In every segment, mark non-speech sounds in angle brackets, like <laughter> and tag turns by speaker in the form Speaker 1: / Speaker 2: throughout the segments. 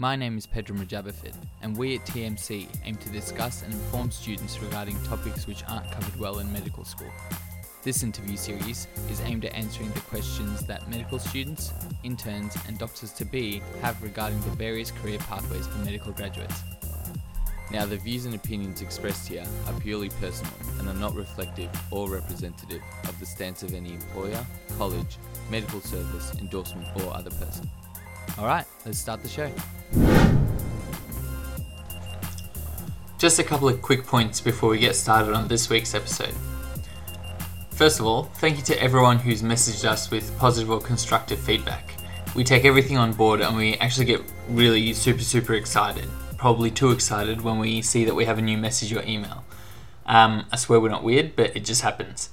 Speaker 1: My name is Pedro Mujabafid, and we at TMC aim to discuss and inform students regarding topics which aren't covered well in medical school. This interview series is aimed at answering the questions that medical students, interns, and doctors to be have regarding the various career pathways for medical graduates. Now, the views and opinions expressed here are purely personal and are not reflective or representative of the stance of any employer, college, medical service, endorsement, or other person. Alright, let's start the show. Just a couple of quick points before we get started on this week's episode. First of all, thank you to everyone who's messaged us with positive or constructive feedback. We take everything on board and we actually get really super, super excited probably too excited when we see that we have a new message or email. Um, I swear we're not weird, but it just happens.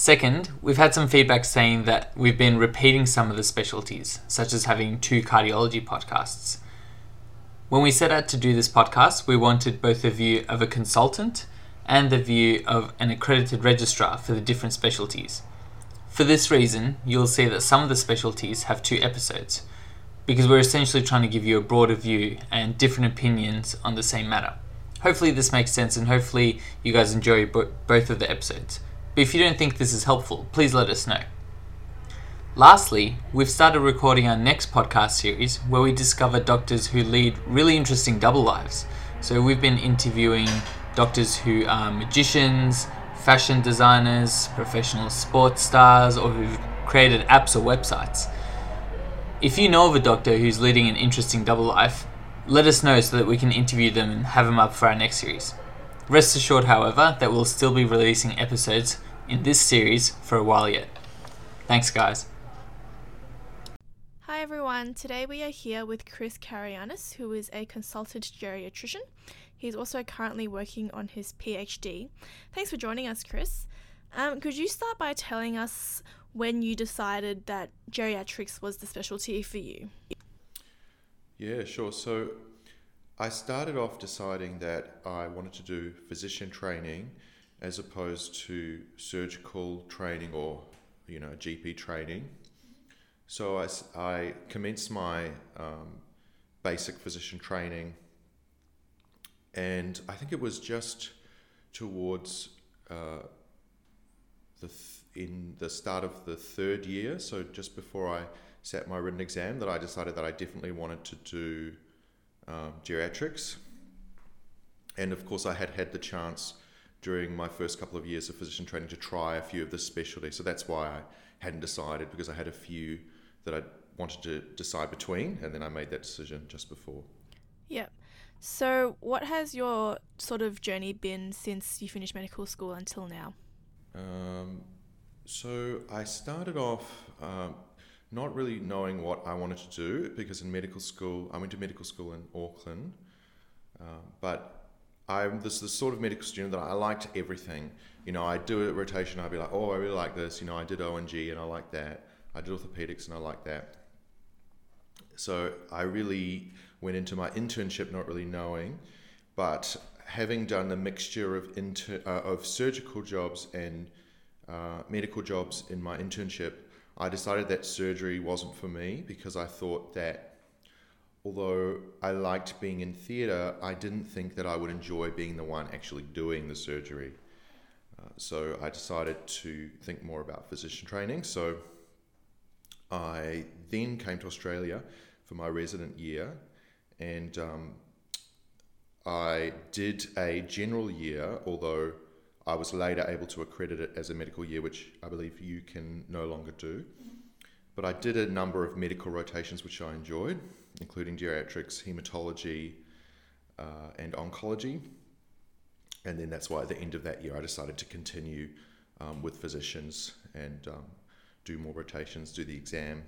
Speaker 1: Second, we've had some feedback saying that we've been repeating some of the specialties, such as having two cardiology podcasts. When we set out to do this podcast, we wanted both the view of a consultant and the view of an accredited registrar for the different specialties. For this reason, you'll see that some of the specialties have two episodes, because we're essentially trying to give you a broader view and different opinions on the same matter. Hopefully, this makes sense and hopefully, you guys enjoy bo- both of the episodes. But if you don't think this is helpful, please let us know. Lastly, we've started recording our next podcast series where we discover doctors who lead really interesting double lives. So, we've been interviewing doctors who are magicians, fashion designers, professional sports stars, or who've created apps or websites. If you know of a doctor who's leading an interesting double life, let us know so that we can interview them and have them up for our next series. Rest assured, however, that we'll still be releasing episodes in this series for a while yet. Thanks, guys.
Speaker 2: Hi everyone, today we are here with Chris Karayanis, who is a consultant geriatrician. He's also currently working on his PhD. Thanks for joining us, Chris. Um, could you start by telling us when you decided that geriatrics was the specialty for you?
Speaker 3: Yeah, sure. So I started off deciding that I wanted to do physician training as opposed to surgical training or, you know, GP training. So I, I commenced my um, basic physician training, and I think it was just towards uh, the th- in the start of the third year, so just before I sat my written exam, that I decided that I definitely wanted to do um, geriatrics. And of course, I had had the chance during my first couple of years of physician training to try a few of the specialties. So that's why I hadn't decided because I had a few that I wanted to decide between, and then I made that decision just before.
Speaker 2: Yep. So, what has your sort of journey been since you finished medical school until now?
Speaker 3: Um, so I started off um, not really knowing what I wanted to do because in medical school, I went to medical school in Auckland, um, but I'm this the sort of medical student that I liked everything. You know, I'd do a rotation, I'd be like, oh, I really like this. You know, I did O&G and I like that. I did orthopedics and I like that. So I really went into my internship not really knowing, but having done a mixture of inter, uh, of surgical jobs and uh, medical jobs in my internship, I decided that surgery wasn't for me because I thought that although I liked being in theatre, I didn't think that I would enjoy being the one actually doing the surgery. Uh, so I decided to think more about physician training. So I then came to Australia for my resident year and um, I did a general year, although I was later able to accredit it as a medical year, which I believe you can no longer do. But I did a number of medical rotations which I enjoyed, including geriatrics, hematology, uh, and oncology. And then that's why at the end of that year I decided to continue um, with physicians and um, do more rotations, do the exam,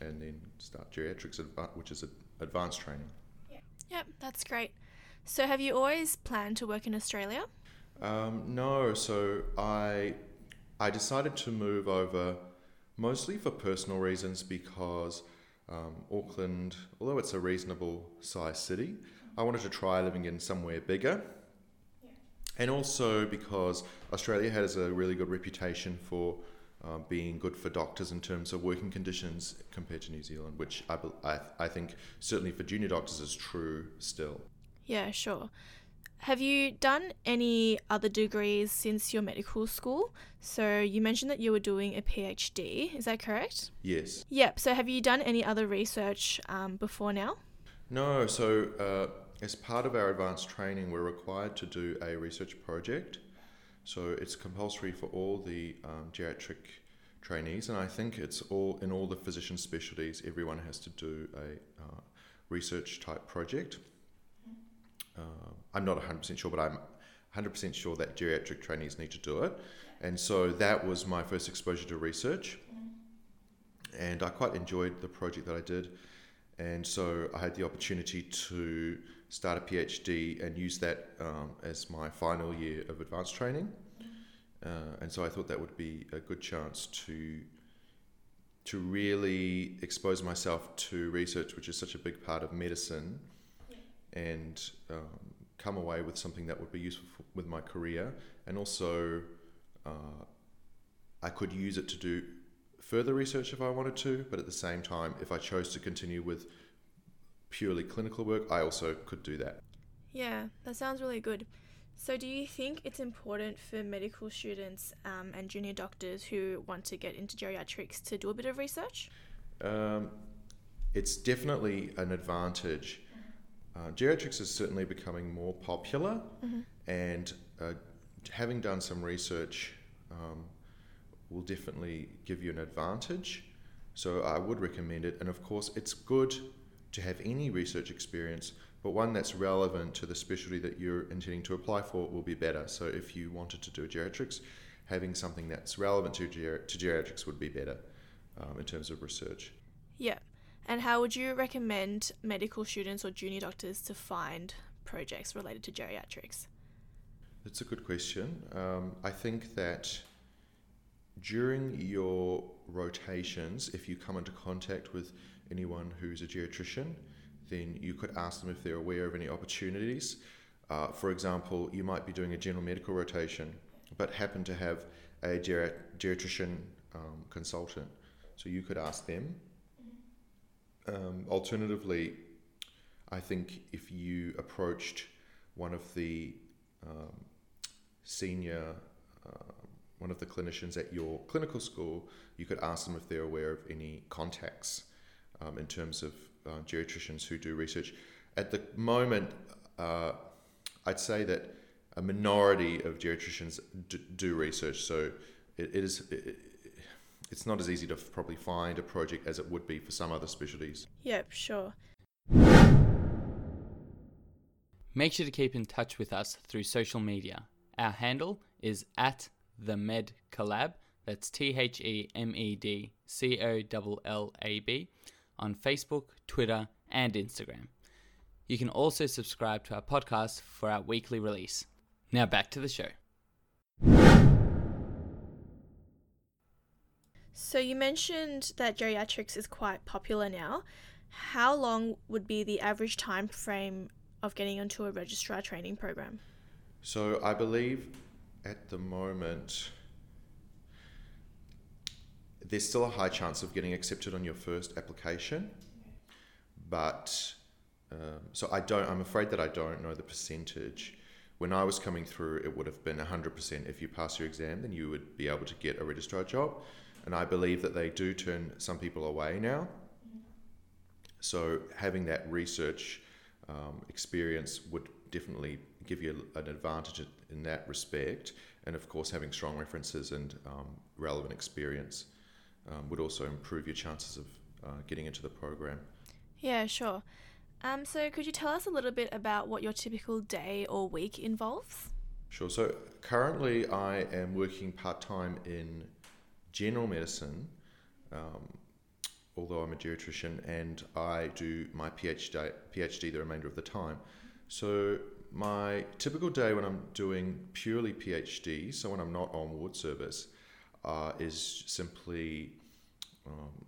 Speaker 3: and then start geriatrics, which is advanced training.
Speaker 2: Yep, that's great. So, have you always planned to work in Australia?
Speaker 3: Um, no, so I I decided to move over mostly for personal reasons because um, Auckland, although it's a reasonable sized city, I wanted to try living in somewhere bigger. And also because Australia has a really good reputation for uh, being good for doctors in terms of working conditions compared to New Zealand, which I, I, I think certainly for junior doctors is true still.
Speaker 2: Yeah, sure. Have you done any other degrees since your medical school? So you mentioned that you were doing a PhD, is that correct?
Speaker 3: Yes.
Speaker 2: Yep. So have you done any other research um, before now?
Speaker 3: No, so uh, as part of our advanced training, we're required to do a research project. So it's compulsory for all the um, geriatric trainees, and I think it's all in all the physician specialties. Everyone has to do a uh, research type project. Uh, I'm not 100% sure, but I'm 100% sure that geriatric trainees need to do it. And so that was my first exposure to research. And I quite enjoyed the project that I did. And so I had the opportunity to start a PhD and use that um, as my final year of advanced training. Uh, and so I thought that would be a good chance to to really expose myself to research, which is such a big part of medicine, and um, come away with something that would be useful for, with my career, and also uh, I could use it to do further research if I wanted to, but at the same time, if I chose to continue with purely clinical work, I also could do that.
Speaker 2: Yeah, that sounds really good. So, do you think it's important for medical students um, and junior doctors who want to get into geriatrics to do a bit of research?
Speaker 3: Um, it's definitely an advantage. Uh, geriatrics is certainly becoming more popular, and uh, having done some research um, will definitely give you an advantage. So I would recommend it, and of course, it's good to have any research experience, but one that's relevant to the specialty that you're intending to apply for will be better. So if you wanted to do geriatrics, having something that's relevant to, ger- to geriatrics would be better um, in terms of research.
Speaker 2: Yeah. And how would you recommend medical students or junior doctors to find projects related to geriatrics?
Speaker 3: That's a good question. Um, I think that during your rotations, if you come into contact with anyone who's a geriatrician, then you could ask them if they're aware of any opportunities. Uh, for example, you might be doing a general medical rotation, but happen to have a geri- geriatrician um, consultant. So you could ask them. Um, alternatively, I think if you approached one of the um, senior, uh, one of the clinicians at your clinical school, you could ask them if they're aware of any contacts um, in terms of uh, geriatricians who do research. At the moment, uh, I'd say that a minority of geriatricians do, do research, so it, it is. It, it's not as easy to probably find a project as it would be for some other specialties.
Speaker 2: Yep, sure.
Speaker 1: Make sure to keep in touch with us through social media. Our handle is at the Med Collab. That's T H E M E D C O L L A B on Facebook, Twitter, and Instagram. You can also subscribe to our podcast for our weekly release. Now back to the show.
Speaker 2: So you mentioned that geriatrics is quite popular now. How long would be the average time frame of getting onto a registrar training program?
Speaker 3: So I believe at the moment there's still a high chance of getting accepted on your first application, but um, so I don't. I'm afraid that I don't know the percentage. When I was coming through, it would have been 100%. If you pass your exam, then you would be able to get a registrar job, and I believe that they do turn some people away now. So having that research um, experience would definitely give you an advantage in that respect. And of course, having strong references and um, relevant experience um, would also improve your chances of uh, getting into the program.
Speaker 2: Yeah, sure. Um, so could you tell us a little bit about what your typical day or week involves?
Speaker 3: Sure. So currently, I am working part time in general medicine, um, although I'm a geriatrician, and I do my PhD, PhD the remainder of the time. So my typical day when I'm doing purely PhD, so when I'm not on ward service, uh, is simply um,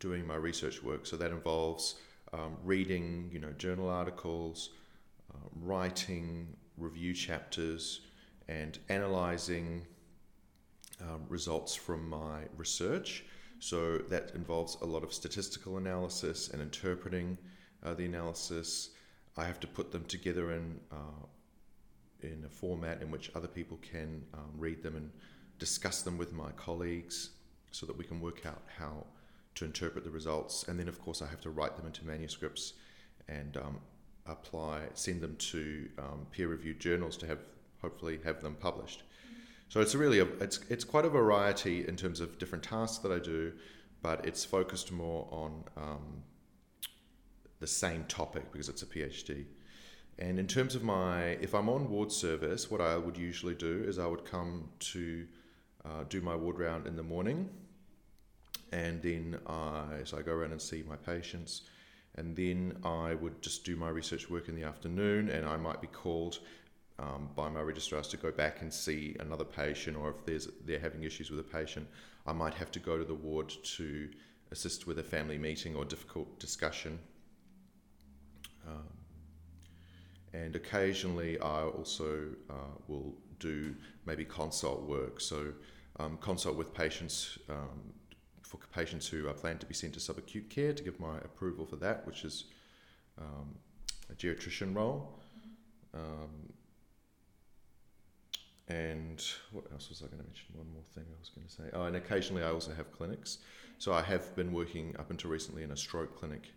Speaker 3: doing my research work. So that involves um, reading, you know, journal articles, uh, writing review chapters, and analysing um, results from my research. So that involves a lot of statistical analysis and interpreting uh, the analysis. I have to put them together in uh, in a format in which other people can um, read them and discuss them with my colleagues, so that we can work out how to interpret the results. And then, of course, I have to write them into manuscripts and um, apply, send them to um, peer-reviewed journals to have hopefully have them published. So it's really a, it's it's quite a variety in terms of different tasks that I do, but it's focused more on um, the same topic because it's a PhD. And in terms of my, if I'm on ward service, what I would usually do is I would come to uh, do my ward round in the morning, and then I so I go around and see my patients, and then I would just do my research work in the afternoon, and I might be called um, by my registrars to go back and see another patient, or if there's they're having issues with a patient, I might have to go to the ward to assist with a family meeting or difficult discussion. Um, and occasionally, I also uh, will do maybe consult work. So, um, consult with patients um, for patients who are planned to be sent to subacute care to give my approval for that, which is um, a geriatrician role. Um, and what else was I going to mention? One more thing I was going to say. Oh, and occasionally I also have clinics. So I have been working up until recently in a stroke clinic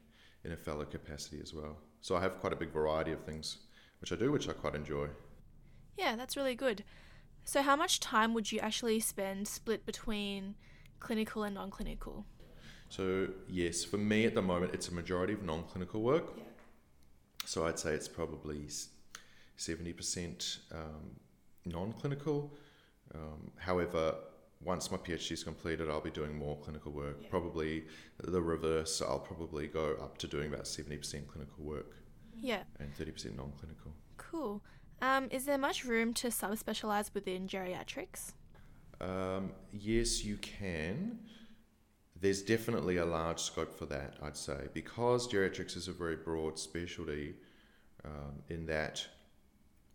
Speaker 3: in a fellow capacity as well. So I have quite a big variety of things which I do, which I quite enjoy.
Speaker 2: Yeah, that's really good. So, how much time would you actually spend split between clinical and non clinical?
Speaker 3: So, yes, for me at the moment, it's a majority of non clinical work. Yeah. So, I'd say it's probably 70% um, non clinical. Um, however, once my PhD is completed, I'll be doing more clinical work. Yeah. Probably the reverse, I'll probably go up to doing about 70% clinical work.
Speaker 2: Yeah.
Speaker 3: And 30% non clinical.
Speaker 2: Cool. Um, is there much room to subspecialize within geriatrics?
Speaker 3: Um, yes, you can. There's definitely a large scope for that, I'd say, because geriatrics is a very broad specialty um, in that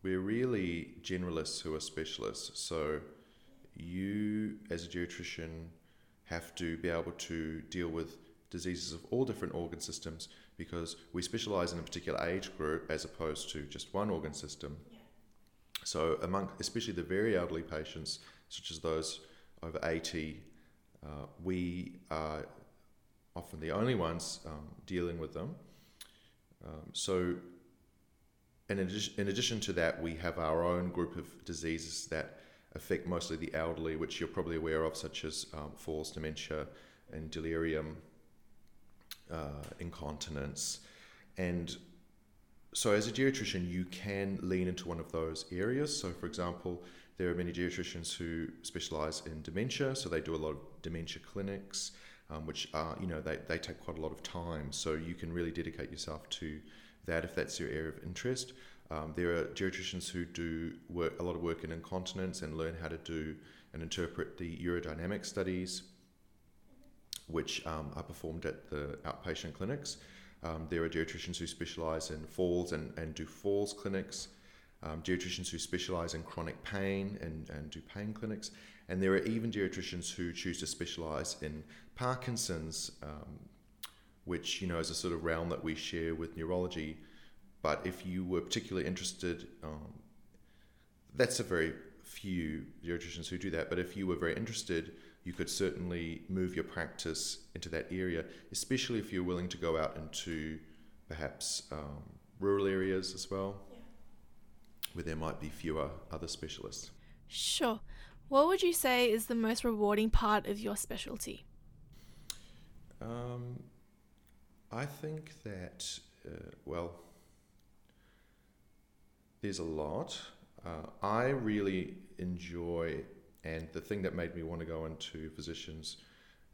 Speaker 3: we're really generalists who are specialists. So you, as a geriatrician, have to be able to deal with diseases of all different organ systems because we specialize in a particular age group as opposed to just one organ system. Yeah. So, among especially the very elderly patients, such as those over 80, uh, we are often the only ones um, dealing with them. Um, so, addition, in addition to that, we have our own group of diseases that affect mostly the elderly, which you're probably aware of, such as um, falls dementia and delirium uh, incontinence. And so, as a geriatrician, you can lean into one of those areas. So, for example, there are many geriatricians who specialize in dementia, so they do a lot of dementia clinics, um, which are, you know, they, they take quite a lot of time. So, you can really dedicate yourself to that if that's your area of interest. Um, there are geriatricians who do work a lot of work in incontinence and learn how to do and interpret the urodynamic studies which um, are performed at the outpatient clinics. Um, there are geriatricians who specialise in falls and, and do falls clinics, um, geriatricians who specialise in chronic pain and, and do pain clinics, and there are even geriatricians who choose to specialise in Parkinson's, um, which you know is a sort of realm that we share with neurology. But if you were particularly interested, um, that's a very few geriatricians who do that. But if you were very interested you could certainly move your practice into that area, especially if you're willing to go out into perhaps um, rural areas as well, yeah. where there might be fewer other specialists.
Speaker 2: Sure. What would you say is the most rewarding part of your specialty?
Speaker 3: Um, I think that, uh, well, there's a lot. Uh, I really enjoy and the thing that made me want to go into physicians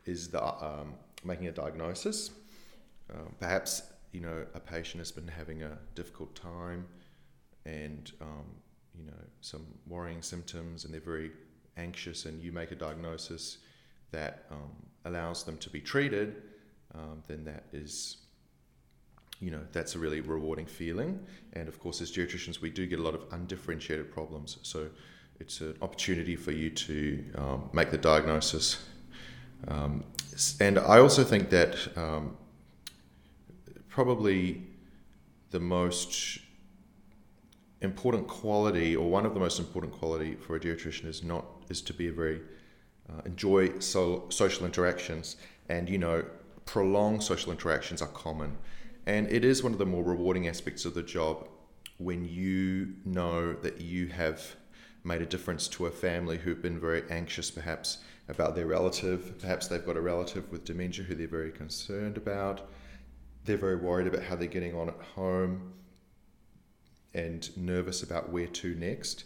Speaker 3: is the um, making a diagnosis. Um, perhaps you know a patient has been having a difficult time, and um, you know some worrying symptoms, and they're very anxious, and you make a diagnosis that um, allows them to be treated. Um, then that is you know that's a really rewarding feeling. And of course as geriatricians we do get a lot of undifferentiated problems. So it's an opportunity for you to um, make the diagnosis. Um, and I also think that um, probably the most important quality, or one of the most important quality for a geriatrician, is not is to be a very uh, enjoy so, social interactions, and you know, prolonged social interactions are common, and it is one of the more rewarding aspects of the job when you know that you have made a difference to a family who've been very anxious, perhaps about their relative. Perhaps they've got a relative with dementia who they're very concerned about. They're very worried about how they're getting on at home and nervous about where to next.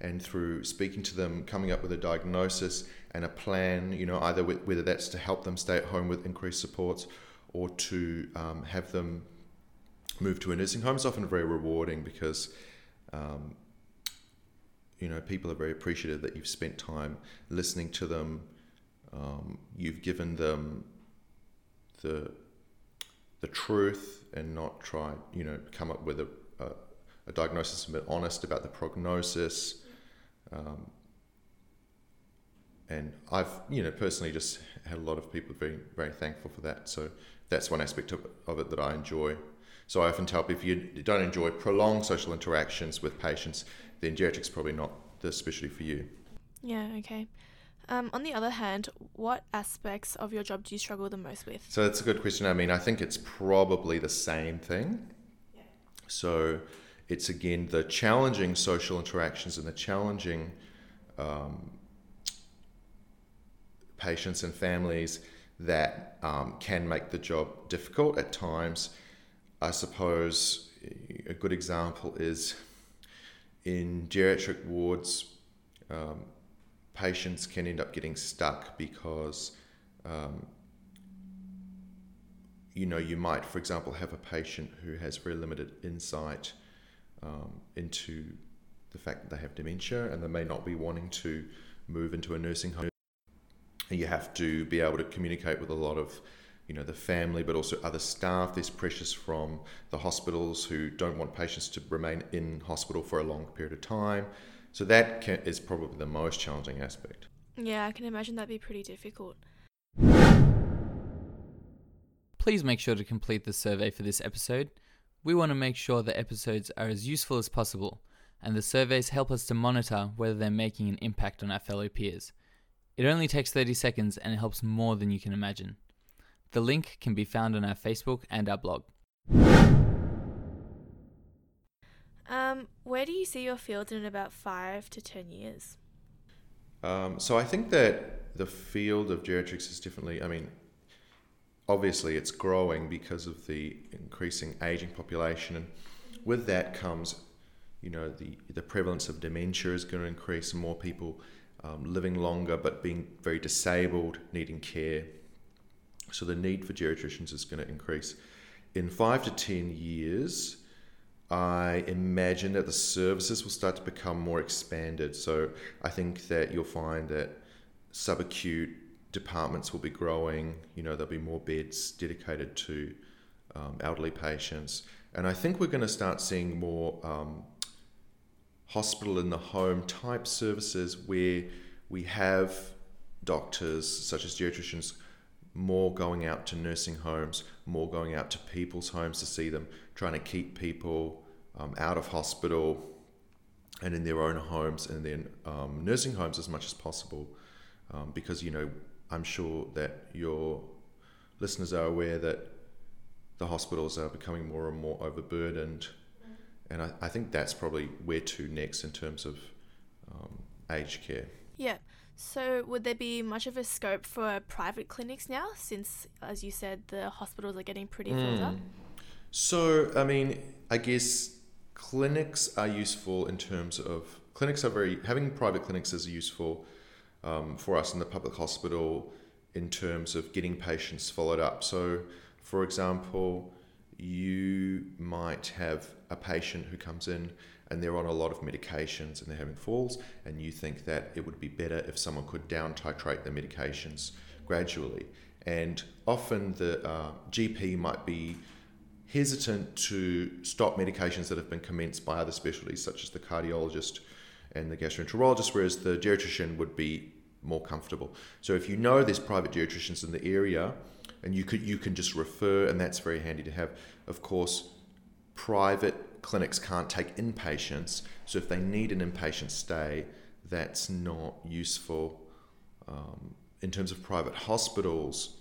Speaker 3: And through speaking to them, coming up with a diagnosis and a plan, you know, either with, whether that's to help them stay at home with increased supports or to um, have them move to a nursing home is often very rewarding because um, you know people are very appreciative that you've spent time listening to them um, you've given them the the truth and not try, you know come up with a, a, a diagnosis and been honest about the prognosis. Um, and I've you know personally just had a lot of people very very thankful for that so that's one aspect of, of it that I enjoy so I often tell people if you don't enjoy prolonged social interactions with patients then geriatrics probably not the specialty for you.
Speaker 2: Yeah, okay. Um, on the other hand, what aspects of your job do you struggle the most with?
Speaker 3: So that's a good question. I mean, I think it's probably the same thing. Yeah. So it's again the challenging social interactions and the challenging um, patients and families that um, can make the job difficult at times. I suppose a good example is in geriatric wards, um, patients can end up getting stuck because, um, you know, you might, for example, have a patient who has very limited insight um, into the fact that they have dementia and they may not be wanting to move into a nursing home. You have to be able to communicate with a lot of you know the family but also other staff. There's pressures from the hospitals who don't want patients to remain in hospital for a long period of time. So that can, is probably the most challenging aspect.
Speaker 2: Yeah i can imagine that'd be pretty difficult.
Speaker 1: Please make sure to complete the survey for this episode. We want to make sure the episodes are as useful as possible and the surveys help us to monitor whether they're making an impact on our fellow peers it only takes 30 seconds and it helps more than you can imagine the link can be found on our Facebook and our blog.
Speaker 2: Um, where do you see your field in about five to ten years?
Speaker 3: Um, so I think that the field of geriatrics is definitely, I mean, obviously it's growing because of the increasing aging population, and with that comes, you know, the the prevalence of dementia is going to increase, and more people um, living longer but being very disabled, needing care. So the need for geriatricians is going to increase. In five to 10 years, I imagine that the services will start to become more expanded. So I think that you'll find that subacute departments will be growing. You know, there'll be more beds dedicated to um, elderly patients. And I think we're going to start seeing more um, hospital in the home type services where we have doctors, such as geriatricians, more going out to nursing homes, more going out to people's homes to see them, trying to keep people um, out of hospital and in their own homes and then um, nursing homes as much as possible. Um, because, you know, I'm sure that your listeners are aware that the hospitals are becoming more and more overburdened. And I, I think that's probably where to next in terms of um, aged care.
Speaker 2: Yeah. So, would there be much of a scope for private clinics now, since, as you said, the hospitals are getting pretty filled up?
Speaker 3: Hmm. So, I mean, I guess clinics are useful in terms of clinics are very having private clinics is useful um, for us in the public hospital in terms of getting patients followed up. So, for example, you might have a patient who comes in and they're on a lot of medications and they're having falls, and you think that it would be better if someone could down titrate the medications gradually. And often the uh, GP might be hesitant to stop medications that have been commenced by other specialties, such as the cardiologist. and the gastroenterologist, whereas the geriatrician would be more comfortable. So if you know there's private geriatricians in the area, and you could you can just refer, and that's very handy to have. Of course, private clinics can't take inpatients, so if they need an inpatient stay, that's not useful. Um, in terms of private hospitals,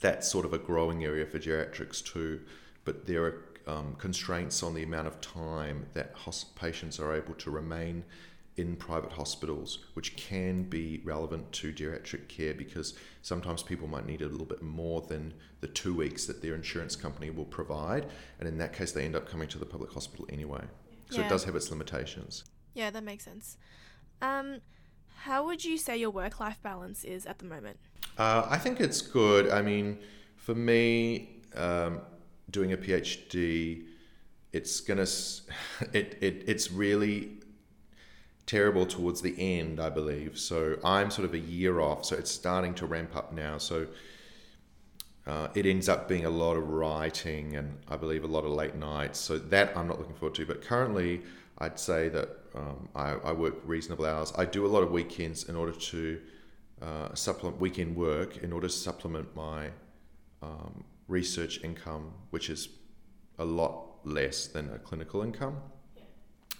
Speaker 3: that's sort of a growing area for geriatrics too, but there are um, constraints on the amount of time that patients are able to remain in private hospitals, which can be relevant to geriatric care because sometimes people might need a little bit more than the two weeks that their insurance company will provide. And in that case, they end up coming to the public hospital anyway. So yeah. it does have its limitations.
Speaker 2: Yeah, that makes sense. Um, how would you say your work life balance is at the moment?
Speaker 3: Uh, I think it's good. I mean, for me, um, doing a PhD, it's gonna <laughs> it, it it's really terrible towards the end, I believe. So I'm sort of a year off. So it's starting to ramp up now. So uh, it ends up being a lot of writing and I believe a lot of late nights. So that I'm not looking forward to. But currently, I'd say that um, I, I, work reasonable hours. I do a lot of weekends in order to uh, supplement weekend work in order to supplement my um, research income, which is a lot less than a clinical income. Yeah.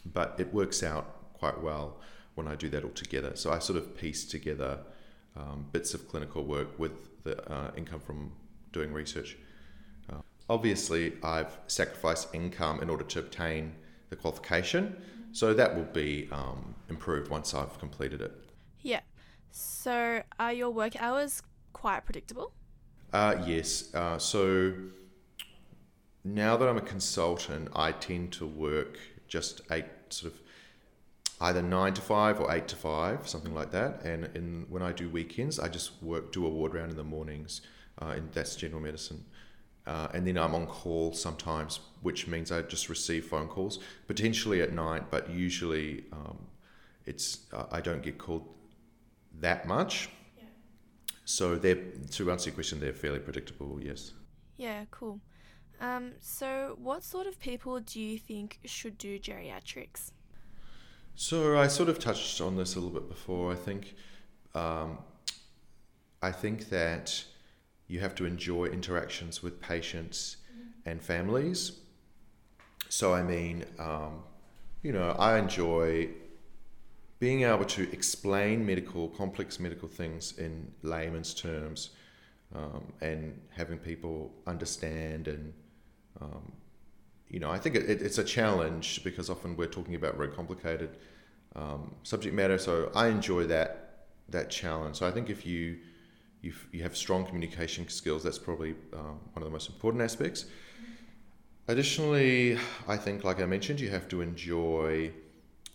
Speaker 3: But it works out quite well when I do that all together. So I sort of piece together um, bits of clinical work with the uh, income from doing research. Uh, obviously, I've sacrificed income in order to obtain the qualification, so that will be um, improved once I've completed it.
Speaker 2: Yeah. So are your work hours quite predictable?
Speaker 3: Uh, yes. Uh, so now that I'm a consultant, I tend to work just eight sort of either nine to five or eight to five, something like that. And in, when I do weekends, I just work do a ward round in the mornings, uh, and that's general medicine. Uh, and then I'm on call sometimes, which means I just receive phone calls, potentially at night, but usually um, it's uh, I don't get called that much. Yeah. So they're to answer your question, they're fairly predictable. Yes.
Speaker 2: Yeah. Cool. Um, so, what sort of people do you think should do geriatrics?
Speaker 3: So I sort of touched on this a little bit before. I think, um, I think that you have to enjoy interactions with patients and families. So I mean, um, you know, I enjoy being able to explain medical, complex medical things in layman's terms, um, and having people understand and um, you know, I think it, it, it's a challenge because often we're talking about very complicated um, subject matter. So I enjoy that that challenge. So I think if you you you have strong communication skills, that's probably um, one of the most important aspects. Additionally, I think, like I mentioned, you have to enjoy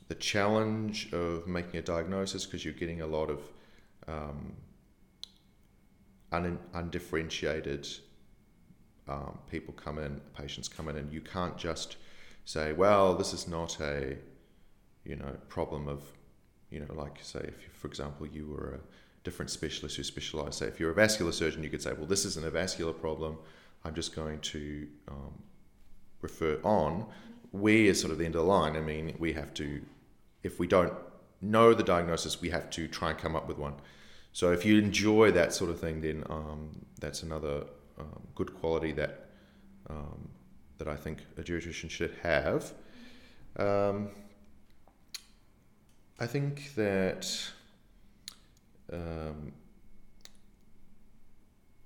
Speaker 3: the challenge of making a diagnosis because you're getting a lot of um, un- undifferentiated um, people come in, patients come in, and you can't just say, well, this is not a, you know, problem of, you know, like say, if you, for example, you were a different specialist who specialised, say, if you're a vascular surgeon, you could say, well, this isn't a vascular problem. I'm just going to um, refer on. We're sort of the end of the line. I mean, we have to, if we don't know the diagnosis, we have to try and come up with one. So if you enjoy that sort of thing, then um, that's another um, good quality that um, that I think a geriatrician should have. Um, I think that um,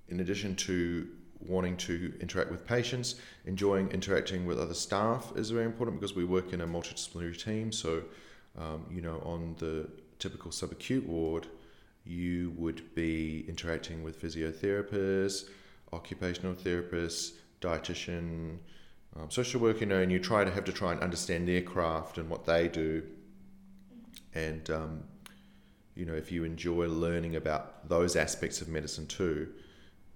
Speaker 3: in addition to wanting to interact with patients, enjoying interacting with other staff is very important because we work in a multidisciplinary team. So, um, you know, on the typical subacute ward, you would be interacting with physiotherapists, occupational therapist, dietitian, um, social worker, you know, and you try to have to try and understand their craft and what they do. And, um, you know, if you enjoy learning about those aspects of medicine too,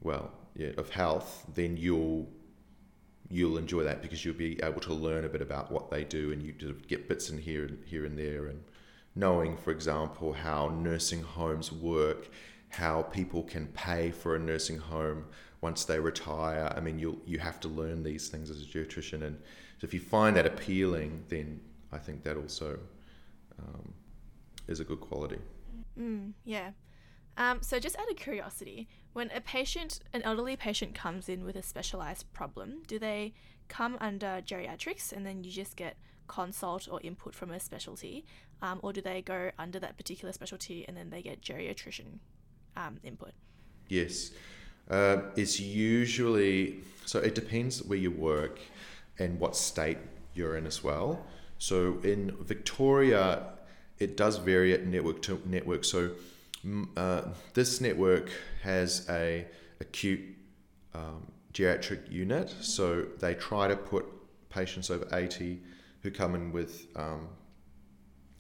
Speaker 3: well, yeah, of health, then you'll you'll enjoy that because you'll be able to learn a bit about what they do and you get bits in here and here and there and knowing, for example, how nursing homes work, how people can pay for a nursing home, once they retire. I mean, you you have to learn these things as a geriatrician, and so if you find that appealing, then I think that also um, is a good quality.
Speaker 2: Mm, yeah. Um, so, just out of curiosity, when a patient, an elderly patient, comes in with a specialized problem, do they come under geriatrics and then you just get consult or input from a specialty, um, or do they go under that particular specialty and then they get geriatrician um, input?
Speaker 3: Yes. Uh, it's usually, so it depends where you work and what state you're in as well. So in Victoria, it does vary at network to network. So uh, this network has a acute um, geriatric unit, so they try to put patients over 80 who come in with um,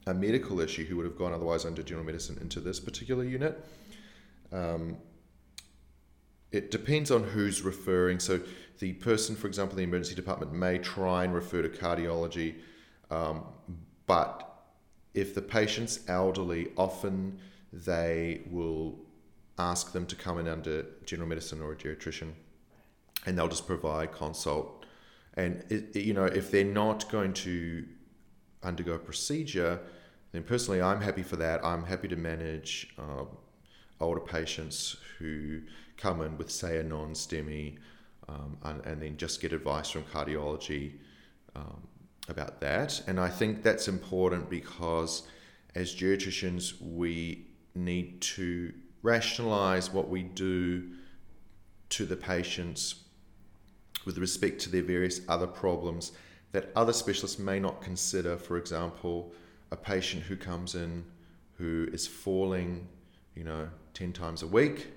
Speaker 3: a medical issue who would have gone otherwise under general medicine into this particular unit. Um, it depends on who's referring. So the person, for example, in the emergency department may try and refer to cardiology, um, but if the patient's elderly, often they will ask them to come in under general medicine or a geriatrician, and they'll just provide consult. And it, you know, if they're not going to undergo a procedure, then personally, I'm happy for that. I'm happy to manage um, older patients who come in with, say, a non-STEMI, um, and, and, then just get advice from cardiology um, about that. And I think that's important because as geriatricians, we need to rationalize what we do to the patients with respect to their various other problems that other specialists may not consider. For example, a patient who comes in who is falling, you know, 10 times a week,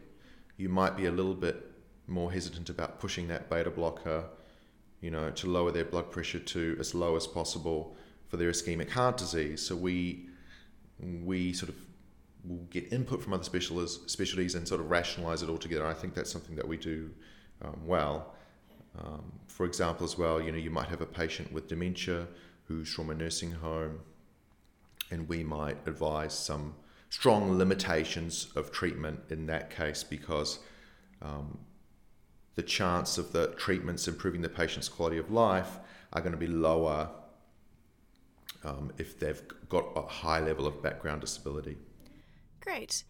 Speaker 3: you might be a little bit more hesitant about pushing that beta blocker, you know, to lower their blood pressure to as low as possible for their ischemic heart disease. So we we sort of will get input from other specialists, specialties and sort of rationalize it all together. I think that's something that we do um, well. Um, for example, as well, you know, you might have a patient with dementia who's from a nursing home, and we might advise some strong limitations of treatment in that case because um, the chance of the treatments improving the patient's quality of life are going to be lower um, if they've got a high level of background disability.
Speaker 2: Great.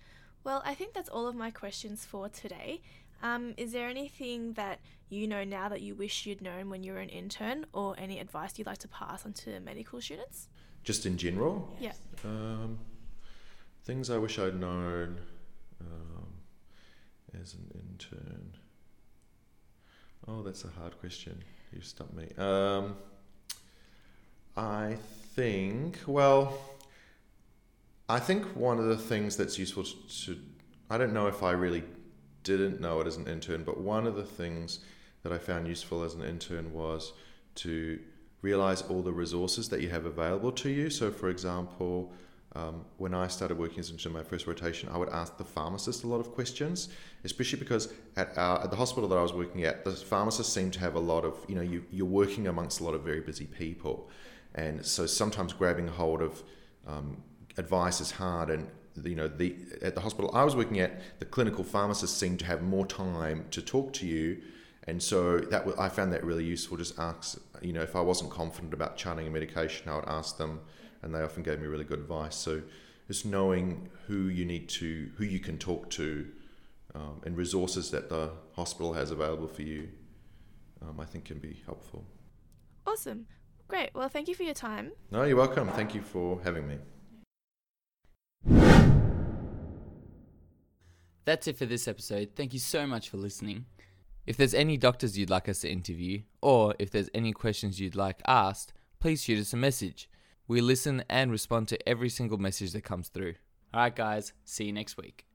Speaker 2: Well, I think that's all of my questions for today. Um, is there anything that you know now that you wish you'd known when you were an intern, or any advice you'd like to pass on to medical students?
Speaker 3: Just in general?
Speaker 2: Yeah.
Speaker 3: Um, things I wish I'd known um, as an intern. Oh, that's a hard question. You stumped me. Um, I think, well, I think one of the things that's useful to, to, I don't know if I really didn't know it as an intern, but one of the things that I found useful as an intern was to realize all the resources that you have available to you. So, for example, um, when I started working as in my first rotation, I would ask the pharmacist a lot of questions, especially because at, our, at the hospital that I was working at, the pharmacists seem to have a lot of, you know, you, you're working amongst a lot of very busy people. And so sometimes grabbing a hold of um, advice is hard. And, you know, the, at the hospital I was working at, the clinical pharmacists seemed to have more time to talk to you. And so that I found that really useful. Just ask, you know, if I wasn't confident about charting a medication, I would ask them and they often gave me really good advice. So just knowing who you need to, who you can talk to, um, and resources that the hospital has available for you, um, I think can be helpful.
Speaker 2: Awesome. Great. Well, thank you for your time.
Speaker 3: No, you're welcome. Thank you for having me.
Speaker 1: That's it for this episode. Thank you so much for listening. If there's any doctors you'd like us to interview, or if there's any questions you'd like asked, please shoot us a message. We listen and respond to every single message that comes through. Alright, guys, see you next week.